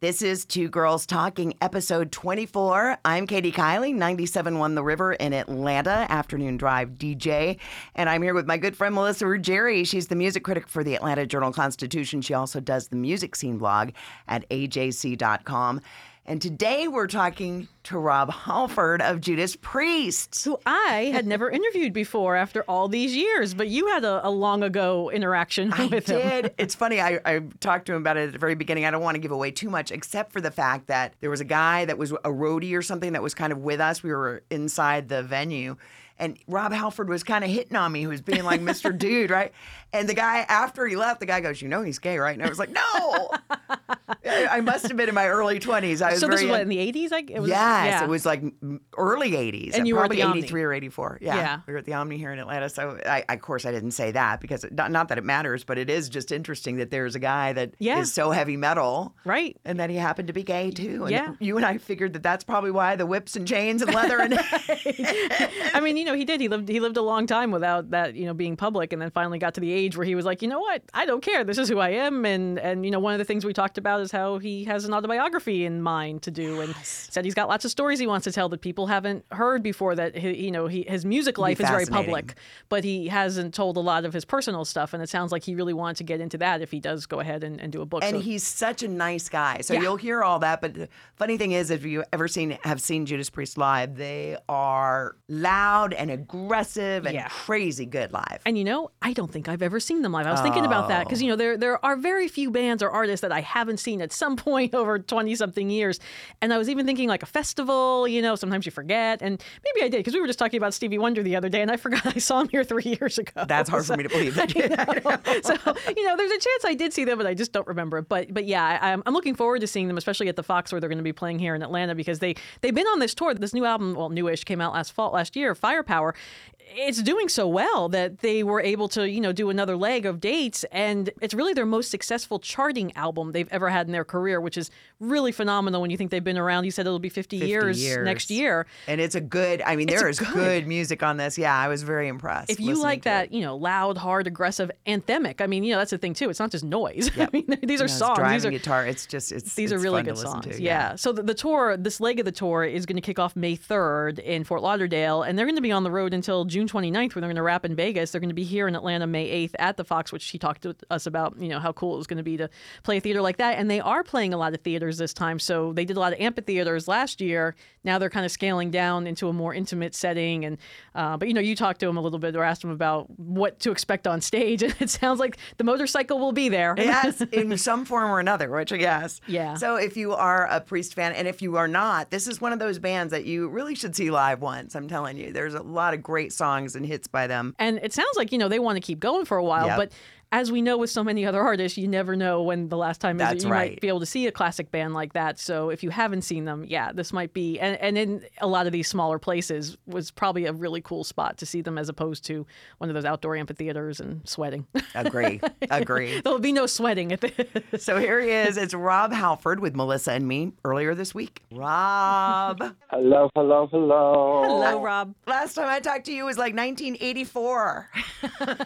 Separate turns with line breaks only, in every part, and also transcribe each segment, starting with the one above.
This is Two Girls Talking, episode 24. I'm Katie Kiley, 97.1 The River in Atlanta, afternoon drive DJ. And I'm here with my good friend Melissa Ruggieri. She's the music critic for the Atlanta Journal Constitution. She also does the music scene blog at ajc.com. And today we're talking to Rob Halford of Judas Priest.
Who I had never interviewed before after all these years, but you had a, a long ago interaction
I
with
did.
him. I did.
It's funny. I, I talked to him about it at the very beginning. I don't want to give away too much, except for the fact that there was a guy that was a roadie or something that was kind of with us. We were inside the venue. And Rob Halford was kind of hitting on me. who was being like Mr. Dude, right? And the guy, after he left, the guy goes, You know he's gay, right? And I was like, No. I must have been in my early 20s. I was
So this was what in the eighties? Like it was.
yes,
yeah.
it was like early 80s.
And you were at
probably
the Omni.
83 or 84. Yeah,
Yeah.
We were at the Omni here in Atlanta. So, I, of course, I didn't say that because it, not, not that it matters, but it is just interesting that there's a guy that is
Yeah.
so heavy metal.
right.
And that he happened to be gay too. And
Yeah.
you and I figured that that's probably why the whips and chains and leather and
I mean, you know, he did. He lived. He lived a long time without that, you know, being public, and then finally got to the age where he was like, you know what, I don't care. This is who I am, and and you know, one of the things we talked about is how he has an autobiography in mind to do, and said he's got lots of stories he wants to tell that people haven't heard before. That he, you know, he, his music life is very public, but he hasn't told a lot of his personal stuff, and it sounds like he really wanted to get into that if he does go ahead and, and do a book.
and
So-
he's such a nice guy. So
Yeah.
you'll hear all that. But the funny thing is, if you ever seen have seen Judas Priest live, they are loud and aggressive and
Yeah.
crazy good live.
And you know, I don't think I've ever seen them live. I was thinking about that because you oh. know there there are very few bands or artists that I haven't seen at some point over twenty something years. And I was even thinking like a festival. You know, sometimes you forget, and maybe I did because we were just talking about Stevie Wonder the other day, and I forgot I saw him here three years ago.
That's hard for me to believe. That you,
so you know, there's a chance I did see them, but I just don't remember. But but yeah, I, I'm I'm looking forward to seeing them, especially at the Fox where they're going to be playing here in Atlanta because they they've been on this tour. This new album, well, newish, came out last fall, last year, Firepower. It's doing so well that they were able to, you know, do another leg of dates, and it's really their most successful charting album they've ever had in their career, which is really phenomenal when you think they've been around. You said it'll be 50,
50
years,
years.
next year.
And it's a good. I mean,
It's
there is
good.
good. music on this. Yeah, I was very impressed.
if you like that,
it.
you know, loud, hard, aggressive, anthemic. I mean, you know, that's the thing too. It's not just noise. I mean, these
You know,
are
it's
songs.
driving
These are
guitar. It's just it's
these are really good songs.
to,
yeah. So the, the tour, this leg of the tour is going to kick off May 3rd in Fort Lauderdale, and they're going to be on the road until June 29th, when they're going to wrap in Vegas. They're going to be here in Atlanta May 8th at the Fox, which she talked to us about, you know, how cool it was going to be to play a theater like that. And they are playing a lot of theaters this time. So they did a lot of amphitheaters last year. Now they're kind of scaling down into a more intimate setting. And uh, but you know, you talked to him a little bit or asked him about what to expect on stage, and it sounds like the motorcycle will be there.
yes, in some form or another, which yes.
Yeah.
So if you are a Priest fan, and if you are not, this is one of those bands that you really should see live once. I'm telling you, there's a lot of great songs and hits by them.
And it sounds like, you know, they want to keep going for a while,
Yep.
but as we know with so many other artists, you never know when the last time is
That's
that you
right.
might be able to see a classic band like that. So if you haven't seen them, yeah, this might be and, and in a lot of these smaller places was probably a really cool spot to see them as opposed to one of those outdoor amphitheaters and sweating.
Agree, agree.
There'll be no sweating at the
So here he is. It's Rob Halford with Melissa and me earlier this week. Rob.
Hello, hello, hello.
Hello, Rob.
Last time I talked to you was like 1984.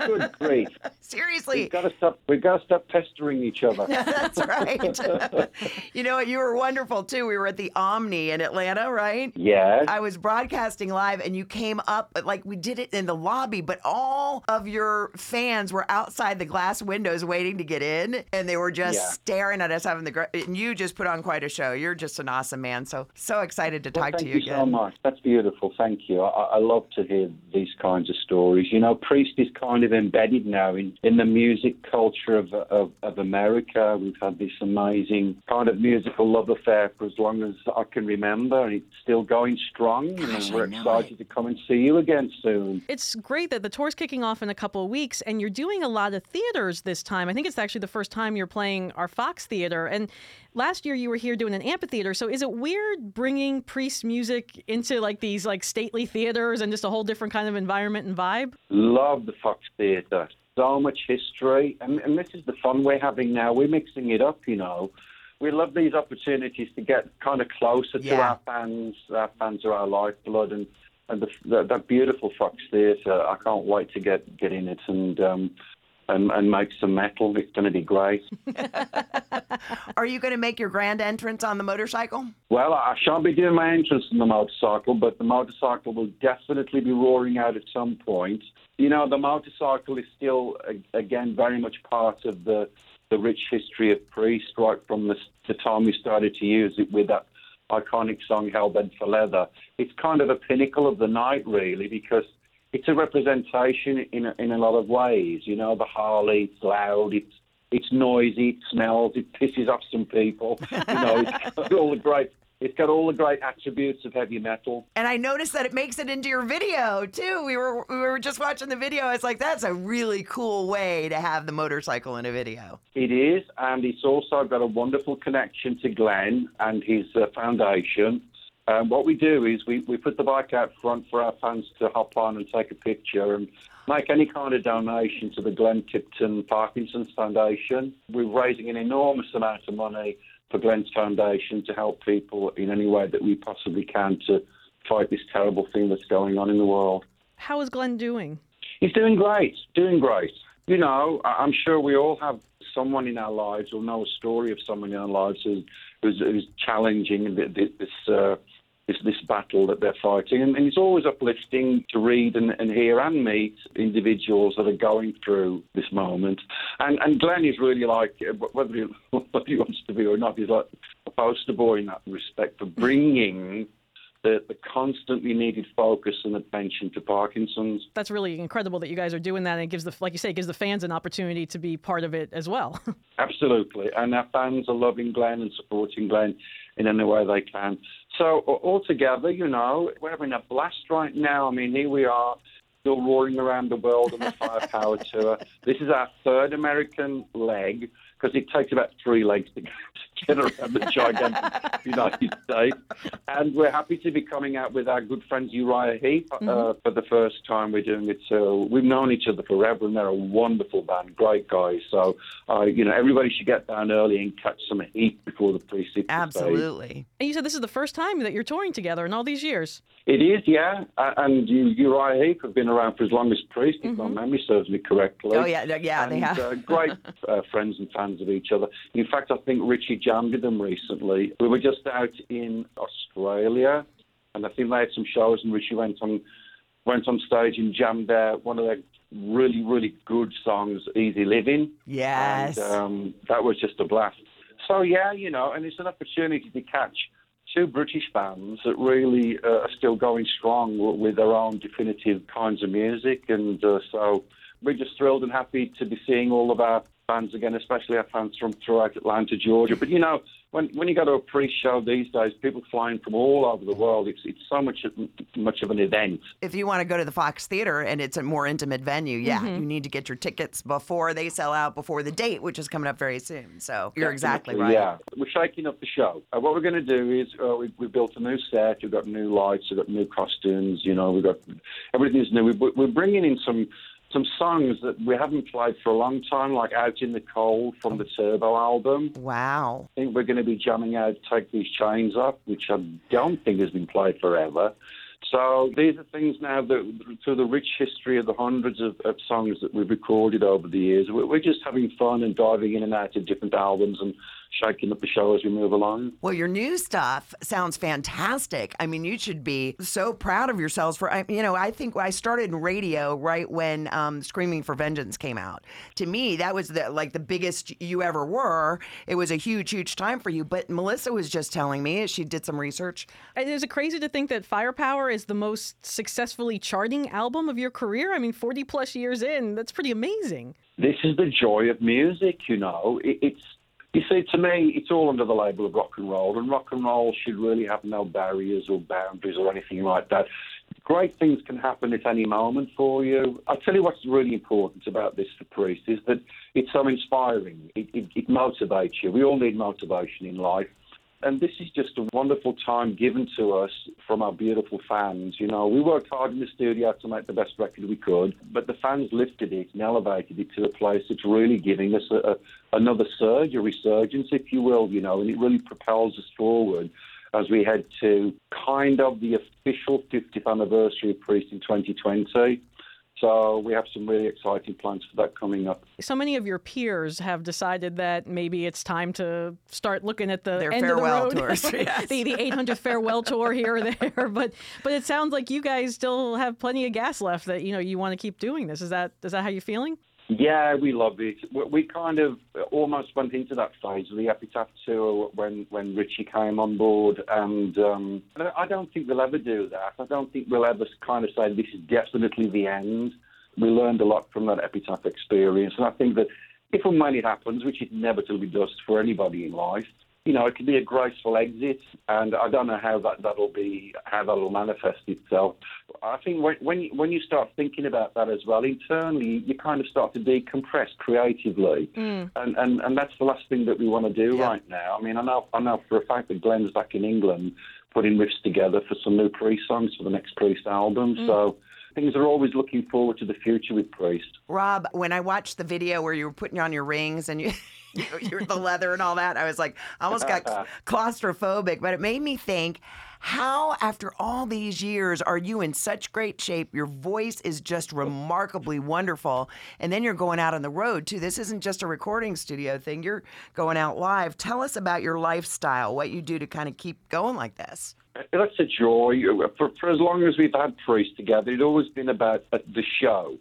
Good grief.
Seriously.
We've got to stop. We've got to stop pestering each other.
That's right. you know what? You were wonderful too. We were at the Omni in Atlanta, right?
Yeah.
I was broadcasting live and you came up, like we did it in the lobby, but all of your fans were outside the glass windows waiting to get in and they were just
Yeah.
staring at us having the and you just put on quite a show. You're just an awesome man. So, so excited to
Well,
talk to you,
so
again.
much. That's beautiful. Thank you. I, I love to hear these kinds of stories. You know, Priest is kind of embedded now in, in the music culture of, of, of America. We've had this amazing kind of musical love affair for as long as I can remember, and it's still going strong.
Gosh,
and we're
I know
excited to come and see you again soon.
It's great that the tour's kicking off in a couple of weeks and you're doing a lot of theaters this time. I think it's actually the first time you're playing our Fox Theater. And last year you were here doing an amphitheater. So is it weird bringing Priest music into like these like stately theaters and just a whole different kind of environment and vibe?
Love the Fox Theatre. So much history. And, and this is the fun we're having now. We're mixing it up, you know. We love these opportunities to get kind of closer to our fans. Our fans are our lifeblood. And, and the, the, that beautiful Fox Theatre, I can't wait to get, get in it and um, and, and make some metal. It's going to be great.
Are you going to make your grand entrance on the motorcycle?
Well, I shan't be doing my entrance on the motorcycle, but the motorcycle will definitely be roaring out at some point. You know, the motorcycle is still, again, very much part of the the rich history of Priest, right from the, the time we started to use it with that iconic song Hellbent for Leather. It's kind of a pinnacle of the night, really, because it's a representation in a, in a lot of ways. You know, the Harley, it's loud, it's it's noisy, it smells, it pisses off some people. You know, all the great it's got all the great attributes of heavy metal.
And I noticed that it makes it into your video too. We were we were just watching the video. I was like, that's a really cool way to have the motorcycle in a video.
It is, and it's also got a wonderful connection to Glenn and his uh, foundation. Um, what we do is we, we put the bike out front for our fans to hop on and take a picture and make any kind of donation to the Glenn Tipton Parkinson's Foundation. We're raising an enormous amount of money for Glenn's Foundation to help people in any way that we possibly can to fight this terrible thing that's going on in the world.
How is Glenn doing?
He's doing great, doing great. You know, I'm sure we all have someone in our lives or know a story of someone in our lives who's, who's, who's challenging this uh, this, this battle that they're fighting. And, and it's always uplifting to read and, and, hear and meet individuals that are going through this moment. And, and Glenn is really like, uh, whether he, whether he wants to be or not, he's like a poster boy in that respect for bringing the, the constantly needed focus and attention to Parkinson's.
That's really incredible that you guys are doing that, and it gives the, like you say, it gives the fans an opportunity to be part of it as well.
Absolutely, and our fans are loving Glenn and supporting Glenn in any way they can. So altogether, you know, we're having a blast right now. I mean, here we are still roaring around the world on the Firepower Tour. This is our third American leg because it takes about three legs to get around the gigantic United States. And we're happy to be coming out with our good friends Uriah Heep uh, mm-hmm. for the first time we're doing it. So we've known each other forever, and they're a wonderful band, great guys. So, uh, you know, everybody should get down early and catch some Heep before the Priest
Absolutely.
And you said this is the first time that you're touring together in all these years.
It is, yeah. Uh, and you, Uriah Heep have been around for as long as Priest, if mm-hmm. my memory serves me correctly.
Oh, yeah, yeah,
and,
they have.
uh, great uh, friends and fans of each other. In fact, I think Richie jammed with them recently. We were just out in Australia, and I think they had some shows, and Richie went on went on stage and jammed there one of their really, really good songs, Easy Living.
Yes.
And, um, that was just a blast. So, yeah, you know, and it's an opportunity to catch two British bands that really uh, are still going strong with their own definitive kinds of music. And uh, so we're just thrilled and happy to be seeing all of our fans again, especially our fans from throughout Atlanta, Georgia. But you know, when when you go to a Priest show these days, people flying from all over the world. It's it's so much much of an event.
If you want to go to the Fox Theater and it's a more intimate venue, yeah, mm-hmm. you need to get your tickets before they sell out before the date, which is coming up very soon. So you're exactly right.
Yeah, we're shaking up the show. Uh, what we're going to do is uh, we we built a new set. We've got new lights. We've got new costumes. You know, we've got everything's new. We, we're bringing in some some songs that we haven't played for a long time, like Out in the Cold from the Turbo album.
Wow.
I think we're going to be jamming out Take These Chains Up, which I don't think has been played forever. So these are things now that, through the rich history of the hundreds of, of songs that we've recorded over the years, we're, we're just having fun and diving in and out of different albums and shaking up the show as we move along.
Well, your new stuff sounds fantastic. I mean, you should be so proud of yourselves for, I, you know, I think I started in radio right when um, Screaming for Vengeance came out. To me, that was the, like the biggest you ever were. It was a huge, huge time for you. But Melissa was just telling me, she did some research.
Is it crazy to think that Firepower is the most successfully charting album of your career? I mean, 40 plus years in, that's pretty amazing.
This is the joy of music, you know. It, it's you see, to me, it's all under the label of rock and roll, and rock and roll should really have no barriers or boundaries or anything like that. Great things can happen at any moment for you. I'll tell you what's really important about this for Priest is that it's so inspiring. It, it, it motivates you. We all need motivation in life and this is just a wonderful time given to us from our beautiful fans. You know, we worked hard in the studio to make the best record we could, but the fans lifted it and elevated it to a place that's really giving us a, a, another surge, a resurgence, if you will, you know, and it really propels us forward as we head to kind of the official 50th anniversary of Priest in 2020. So we have some really exciting plans for that coming up.
So many of your peers have decided that maybe it's time to start looking at the
Their
end
farewell
of the road,
tours, yes.
the the 800th farewell tour here or there. But but it sounds like you guys still have plenty of gas left. That you know you want to keep doing this. Is that is that how you're feeling?
Yeah, we love it. We- kind of almost went into that phase of the Epitaph tour when, when Richie came on board, and um, I don't think we'll ever do that. I don't think we'll ever kind of say this is definitely the end. We learned a lot from that Epitaph experience, and I think that if and when it happens, which it inevitably does for anybody in life, you know, it could be a graceful exit, and I don't know how that that'll be, how that'll manifest itself. I think when when you, when you start thinking about that as well internally, you kind of start to decompress creatively, mm. and, and and that's the last thing that we want to do
Yeah.
right now. I mean, I know I know for a fact that Glenn's back in England putting riffs together for some new Priest songs for the next Priest album, mm. so. Things are always looking forward to the future with Priest.
Rob, when I watched the video where you were putting on your rings and you, you you're the leather and all that, I was like, I almost got claustrophobic. But it made me think, how after all these years are you in such great shape? Your voice is just remarkably wonderful, and then you're going out on the road too. This isn't just a recording studio thing; you're going out live. Tell us about your lifestyle, what you do to kind of keep going like this.
That's a joy. For, for as long as we've had Priest together, it's always been about uh, the show.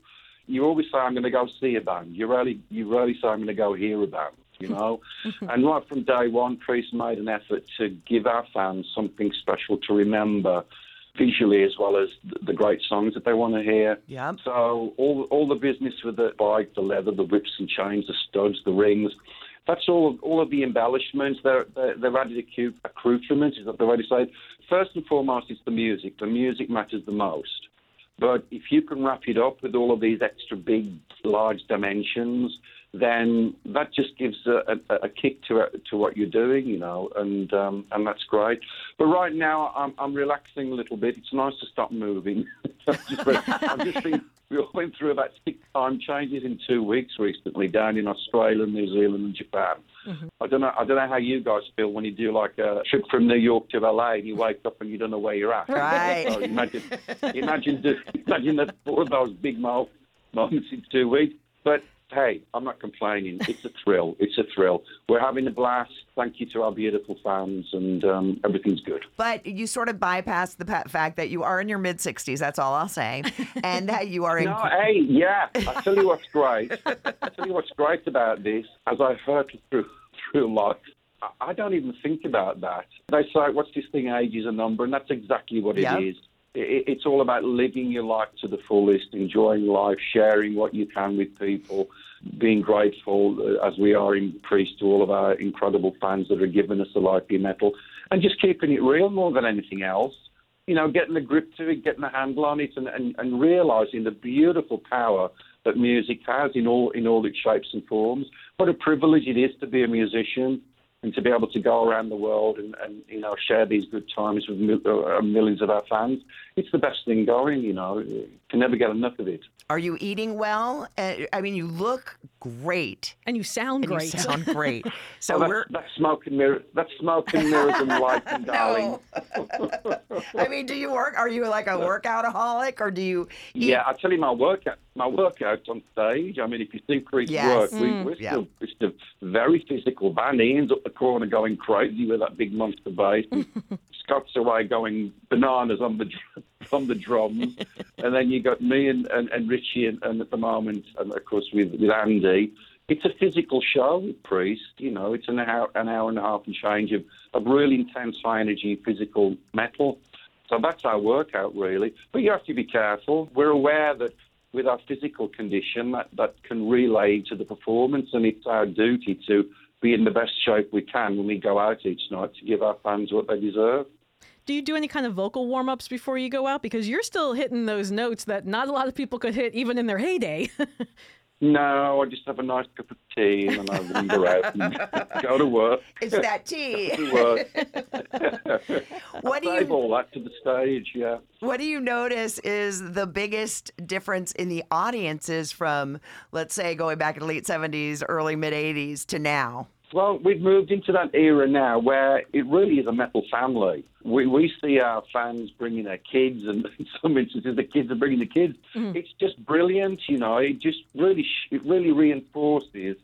You always say, I'm going to go see a band. You rarely, you rarely say, I'm going to go hear a band, you know? and right from day one, Priest made an effort to give our fans something special to remember visually as well as the great songs that they want to hear.
Yep.
So all all the business with the bike, the leather, the whips and chains, the studs, the rings, that's all all of the embellishments. They're they're, added accu- accoutrements, is that the way to say it. First and foremost, it's the music. The music matters the most. But if you can wrap it up with all of these extra big, large dimensions, then that just gives a, a, a kick to to what you're doing, you know, and um, and that's great. But right now, I'm I'm relaxing a little bit. It's nice to stop moving. I've just I've just we all went through about six time changes in two weeks recently down in Australia, New Zealand, and Japan. Mm-hmm. I don't know. I don't know how you guys feel when you do like a trip from New York to LA and you wake up and you don't know where you're at.
Right.
So imagine, imagine, the, imagine that four of those big mo- moments in two weeks. But hey, I'm not complaining. It's a thrill. It's a thrill. We're having a blast. Thank you to our beautiful fans, and um, everything's good.
But you sort of bypass the fact that you are in your mid 60s. That's all I'll say, and that you are in.
No, hey, yeah. I tell you what's great. I tell you what's great about this. As I've heard through through life, I- I don't even think about that. They say, "What's this thing? Age is a number," and that's exactly what
Yep.
it is. It, it's all about living your life to the fullest, enjoying life, sharing what you can with people, being grateful uh, as we are in Priest to all of our incredible fans that are giving us the life in metal, and just keeping it real more than anything else you know, getting a grip to it, getting a handle on it, and, and, and realizing the beautiful power that music has in all in all its shapes and forms. What a privilege it is to be a musician and to be able to go around the world and, and you know share these good times with mil- uh, millions of our fans. It's the best thing going. You know, you can never get enough of it.
Are you eating well? Uh, I mean, you look great.
And you sound
And
great.
you sound great. So
Oh, that's,
we're.
that's smoke and mirror. That's smoke and mirrors and light and darling.
I mean, do you work? Are you like a workoutaholic, or do you? Eat?
Yeah, I tell you, my workout, my workouts on stage. I mean, if you see Priest
Yes.
work, we, we're
Yeah.
still, we're still very physical. Band Ian's up the corner going crazy with that big monster bass. Scott's away going bananas on the on the drums, and then you got me and, and, and Richie, and, and at the moment, and of course with with Andy. It's a physical show with Priest. You know, it's an hour, an hour and a half and change of, of really intense, high energy physical metal. So that's our workout, really. But you have to be careful. We're aware that with our physical condition, that, that can relay to the performance, and it's our duty to be in the best shape we can when we go out each night to give our fans what they deserve.
Do you do any kind of vocal warm ups before you go out? Because you're still hitting those notes that not a lot of people could hit even in their heyday.
No, I just have a nice cup of tea and then I wander out and go to work.
It's that tea. What do you
all that to the stage, yeah.
What do you notice is the biggest difference in the audiences from, let's say, going back in the late 70s, early mid 80s to now?
Well, we've moved into that era now where it really is a metal family. We, we see our fans bringing their kids, and in some instances, the kids are bringing the kids. Mm-hmm. It's just brilliant, you know. It just really, sh- it really reinforces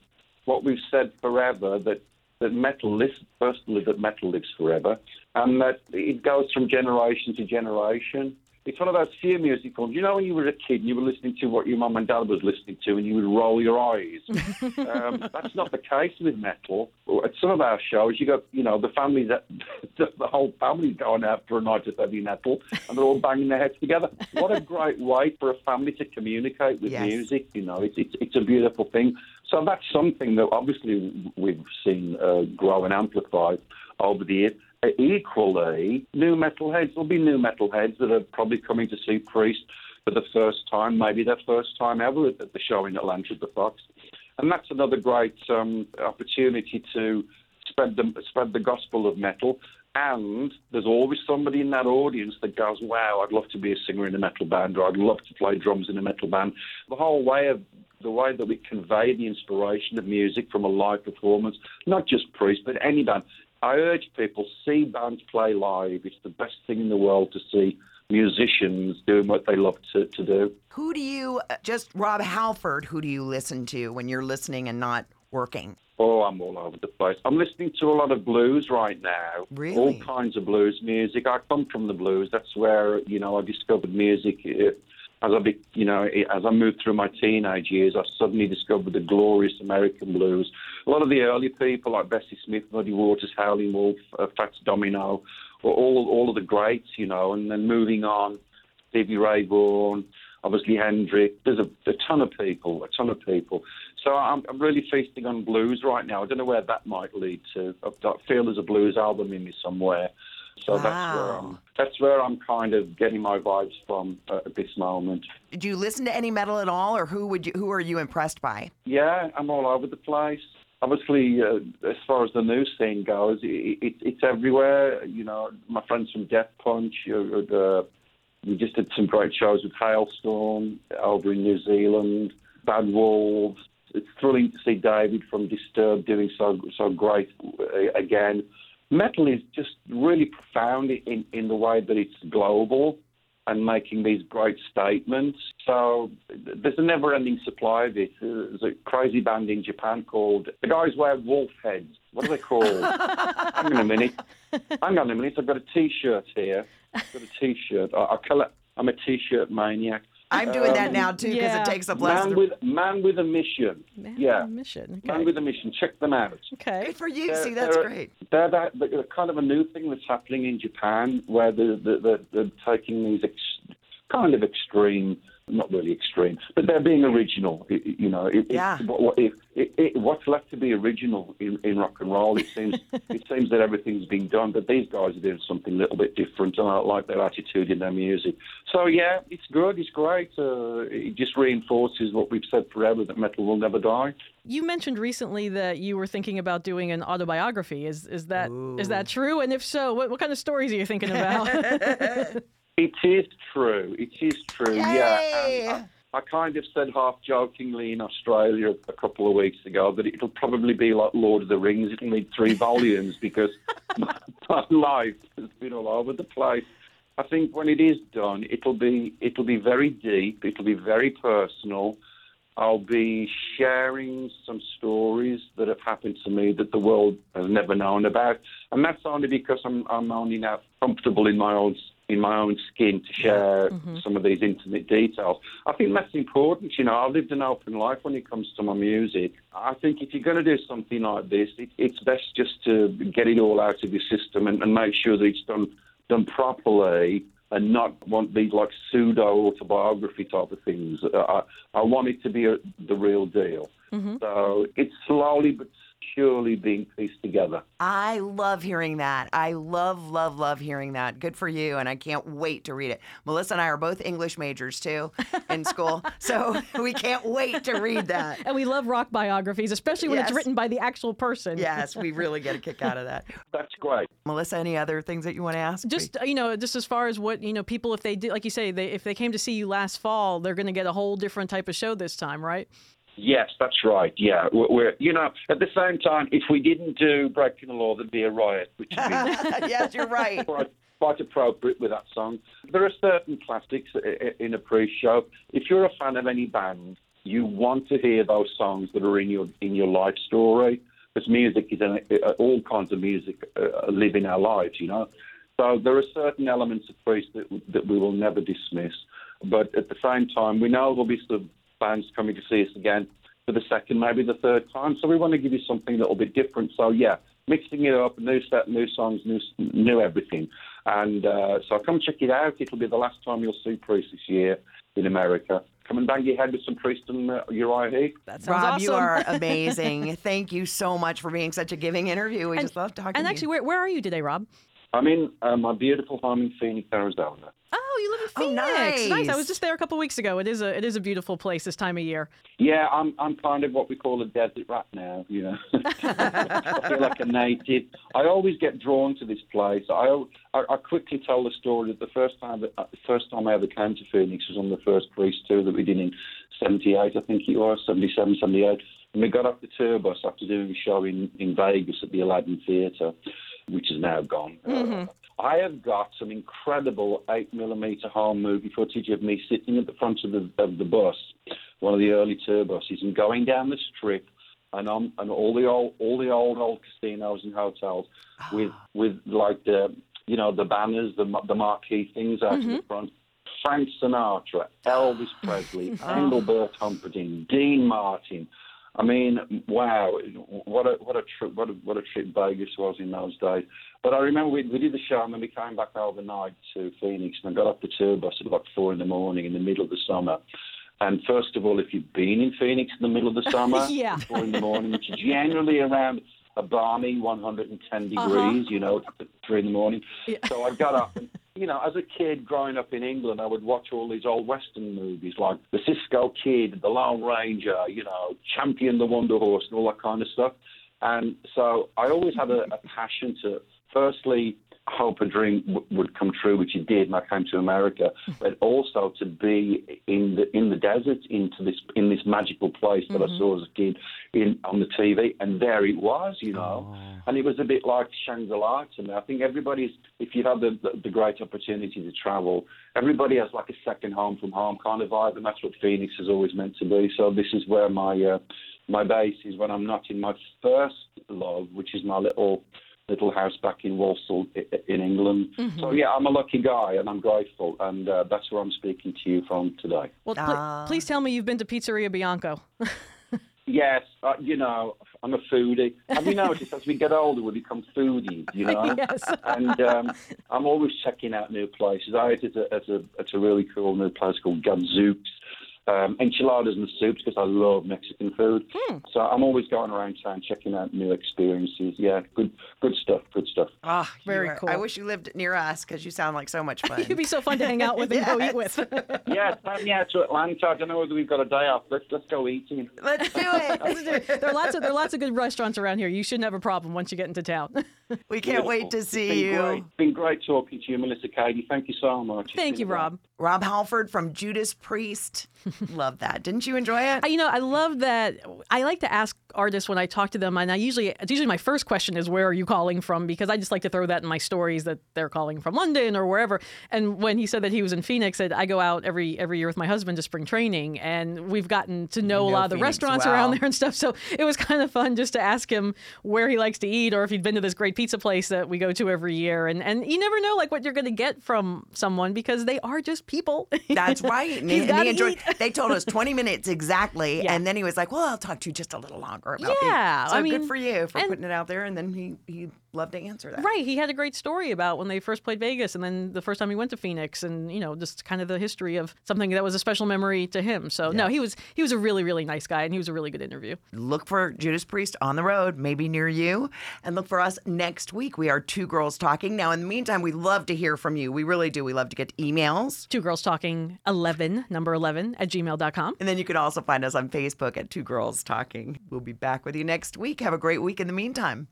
what we've said forever that that metal lives, firstly, that metal lives forever, and that it goes from generation to generation. It's one of those few music forms. You know, when you were a kid and you were listening to what your mum and dad was listening to, and you would roll your eyes. um, that's not the case with metal. At some of our shows, you got, you know, the family that the whole family's going out for a night of heavy metal, and they're all banging their heads together. What a great way for a family to communicate with
Yes.
music. You know, it's it's, it's a beautiful thing. So that's something that obviously we've seen uh, grow and amplify over the years. Uh, Equally, new metalheads. There'll be new metalheads that are probably coming to see Priest for the first time, maybe their first time ever at the show in Atlanta at the Fox. And that's another great um, opportunity to spread the, spread the gospel of metal. And there's always somebody in that audience that goes, wow, I'd love to be a singer in a metal band, or I'd love to play drums in a metal band. The whole way of the way that we convey the inspiration of music from a live performance, not just Priest, but any band. I urge people see bands play live. It's the best thing in the world to see musicians doing what they love to, to do.
Who do you, uh, just Rob Halford, who do you listen to when you're listening and not working?
Oh, I'm all over the place. I'm listening to a lot of blues right now.
Really?
All kinds of blues music. I come from the blues. That's where you know I discovered music. As I, be, you know, as I moved through my teenage years, I suddenly discovered the glorious American blues. A lot of the early people like Bessie Smith, Muddy Waters, Howlin' Wolf, uh, Fats Domino, were all all of the greats, you know. And then moving on, Stevie Ray Vaughan, obviously Hendrix. There's a, a ton of people, a ton of people. So I'm, I'm really feasting on blues right now. I don't know where that might lead to. I feel there's a blues album in me somewhere. So that's where I'm. That's where I'm kind of getting my vibes from uh, at this moment.
Do you listen to any metal at all, or who would you, who are you impressed by?
Yeah, I'm all over the place. Obviously, uh, as far as the new scene goes, it, it, it's everywhere. You know, my friends from Death Punch, uh, uh, we just did some great shows with Halestorm over in New Zealand, Bad Wolves. It's thrilling to see David from Disturbed doing so so great uh, again. Metal is just really profound in, in the way that it's global and making these great statements. So there's a never-ending supply of it. There's a crazy band in Japan called the guys wear wolf heads. What are they called? Hang on a minute. Hang on a minute. I've got a T-shirt here. I've got a T-shirt. I, I collect, I'm a T-shirt maniac.
I'm doing that um, now too because
yeah.
it takes up less.
Man with man with a mission.
Man
yeah,
on a mission.
man with a mission. Check them out.
okay.
Good for you.
They're-
See, that's
they're-
great.
They're, that, they're kind of a new thing that's happening in Japan, where they're, they're, they're taking these ex- kind of extreme, not really extreme, but they're being original. It- it- you know, it,
Yeah.
it, what, what, it, it, it, what's left to be original in, in rock and roll? It seems it seems that everything's been done, but these guys are doing something a little bit different, and I like their attitude in their music. So yeah, it's good, it's great. Uh, it just reinforces what we've said forever that metal will never die.
You mentioned recently that you were thinking about doing an autobiography. Is is that is that true? And if so, what, what kind of stories are you thinking about?
It is true. It is true.
Yay!
Yeah. And I, I kind of said half jokingly in Australia a couple of weeks ago that it'll probably be like Lord of the Rings. It'll need three volumes because my, my life has been all over the place. I think when it is done, it'll be it'll be very deep. It'll be very personal. I'll be sharing some stories that have happened to me that the world has never known about, and that's only because I'm I'm only now comfortable in my own in my own skin to share mm-hmm. some of these intimate details. I think that's important. You know, I've lived an open life when it comes to my music. I think if you're going to do something like this, it, it's best just to get it all out of your system and, and make sure that it's done done properly and not want these like pseudo autobiography type of things. I, I want it to be a, the real deal. Mm-hmm. So it's slowly but surely being pieced together.
I love hearing that. I love, love, love hearing that. Good for you. And I can't wait to read it. Melissa and I are both English majors too in school. So we can't wait to read that.
and we love rock biographies, especially when
Yes.
it's written by the actual person.
Yes, we really get a kick out of that.
That's great.
Melissa, any other things that you want to ask?
Just uh, you know, just as far as what you know, people if they did, like you say, they if they came to see you last fall, they're going to get a whole different type of show this time, right?
Yes, that's right. Yeah, we're, we're you know at the same time, if we didn't do Breaking the Law, there'd be a riot, which would be
yes, you're right.
quite, quite appropriate with that song. There are certain classics i- in a Priest show. If you're a fan of any band, you want to hear those songs that are in your in your life story. Because music is an, uh, all kinds of music uh, live in our lives, you know. So there are certain elements of Priest that, that we will never dismiss. But at the same time, we know there'll be some fans coming to see us again for the second, maybe the third time. So we want to give you something that'll be different. So yeah, mixing it up, new set, new songs, new new everything. And uh, so come check it out. It'll be the last time you'll see Priest this year in America. Come and bang your head with some Priest and uh, Uriah Heep.
That sounds
Rob,
awesome.
you are amazing. Thank you so much for being such a giving interview. We
And-
just love talking to you.
and actually, where, where are you today, Rob?
I'm in uh, my beautiful home in Phoenix, Arizona.
Oh, you live in
Oh,
Phoenix.
nice.
I was just there a couple weeks ago. It is a it is a beautiful place this time of year.
Yeah, I'm I'm kind of what we call a desert rat now. You know, I feel like a native. I always get drawn to this place. I I, I quickly tell the story that the first time that, uh, the first time I ever came to Phoenix was on the first Priest tour that we did in '78, I think it was '77, '78. And we got off the tour bus after doing a show in in Vegas at the Aladdin Theatre, which is now gone. Uh, I have got some incredible eight millimeter home movie footage of me sitting at the front of the of the bus, one of the early tour buses, and going down the strip, and um and all the old all the old old casinos and hotels with with like the you know the banners, the the marquee things out in the front. Frank Sinatra, Elvis Presley, Engelbert Humperdinck, Dean Martin. I mean, wow, what a what a trip what a what a trip Vegas was in those days. But I remember we, we did the show and then we came back overnight to Phoenix and I got off the tour bus at like four in the morning in the middle of the summer. And first of all, if you've been in Phoenix in the middle of the summer,
Yeah.
four in the morning, which is generally around a balmy 110 degrees, uh-huh. you know, at three in the morning.
Yeah.
So I got up and, you know, as a kid growing up in England, I would watch all these old Western movies like The Cisco Kid, The Lone Ranger, you know, Champion the Wonder Horse, and all that kind of stuff. And so I always had a, a passion to, firstly, hope a dream w- would come true, which it did, and I came to America. But also to be in the in the desert, into this in this magical place that I saw as a kid in on the TV, and there it was, you know. And it was a bit like Shangri-La to me. I think everybody's, if you've had the, the, the great opportunity to travel, everybody has like a second home from home kind of vibe, and that's what Phoenix has always meant to be. So this is where my uh, my base is when I'm not in my first love, which is my little little house back in Walsall i- i- in England. So yeah, I'm a lucky guy, and I'm grateful, and uh, that's where I'm speaking to you from today.
Well, pl-
Ah.
please tell me you've been to Pizzeria Bianco.
Yes, uh, you know, I'm a foodie. Have you noticed as we get older, we become foodies, you know?
yes.
and um, I'm always checking out new places. I ate at a, at a, at a really cool new place called Gadzooks. Um, enchiladas and soups because I love Mexican food. So I'm always going around town checking out new experiences. Yeah, good good stuff, good stuff.
Ah, you
Very
are-
cool.
I wish you lived near us because you sound like so much fun.
You'd be so fun to hang out with and go eat with.
yeah, time me out to Atlanta. I don't know whether we've got a day off. Let's let's go eating.
Let's do it.
there are lots of there are lots of good restaurants around here. You shouldn't have a problem once you get into town.
we can't wait to see
been
you.
Great. It's been great talking to you, Melissa Katie. Thank you so much. It's
Thank
been
you,
a while.
Rob.
Rob Halford from Judas Priest. Love that. Didn't you enjoy it?
I- You know, I love that. I like to ask artists when I talk to them, and I usually, it's usually my first question is, "Where are you calling from?" Because I just like to throw that in my stories that they're calling from London or wherever. And when he said that he was in Phoenix, that I go out every every year with my husband to spring training, and we've gotten to know, a
know
lot of the
Phoenix
restaurants
well.
around there and stuff. So it was kind of fun just to ask him where he likes to eat, or if he'd been to this great pizza place that we go to every year. And and you never know like what you're going to get from someone because they are just people.
That's right. And, and he enjoyed.
eat.
They told us 20 minutes exactly,
Yeah.
and then he was like, "Well, I'll talk to you just a little longer about
Yeah,
these." So
I
good for you for
and-
putting it out there, and then he he loved to answer that.
Right. He had a great story about when they first played Vegas and then the first time he went to Phoenix and, you know, just kind of the history of something that was a special memory to him. So no, he was he was a really, really nice guy and he was a really good interview.
Look for Judas Priest on the road, maybe near you, and look for us next week. We are two girls talking. Now, in the meantime, we love to hear from you. We really do. We love to get emails.
Two girls talking eleven, number eleven at gmail.com.
And then you can also find us on Facebook at Two Girls Talking. We'll be back with you next week. Have a great week in the meantime.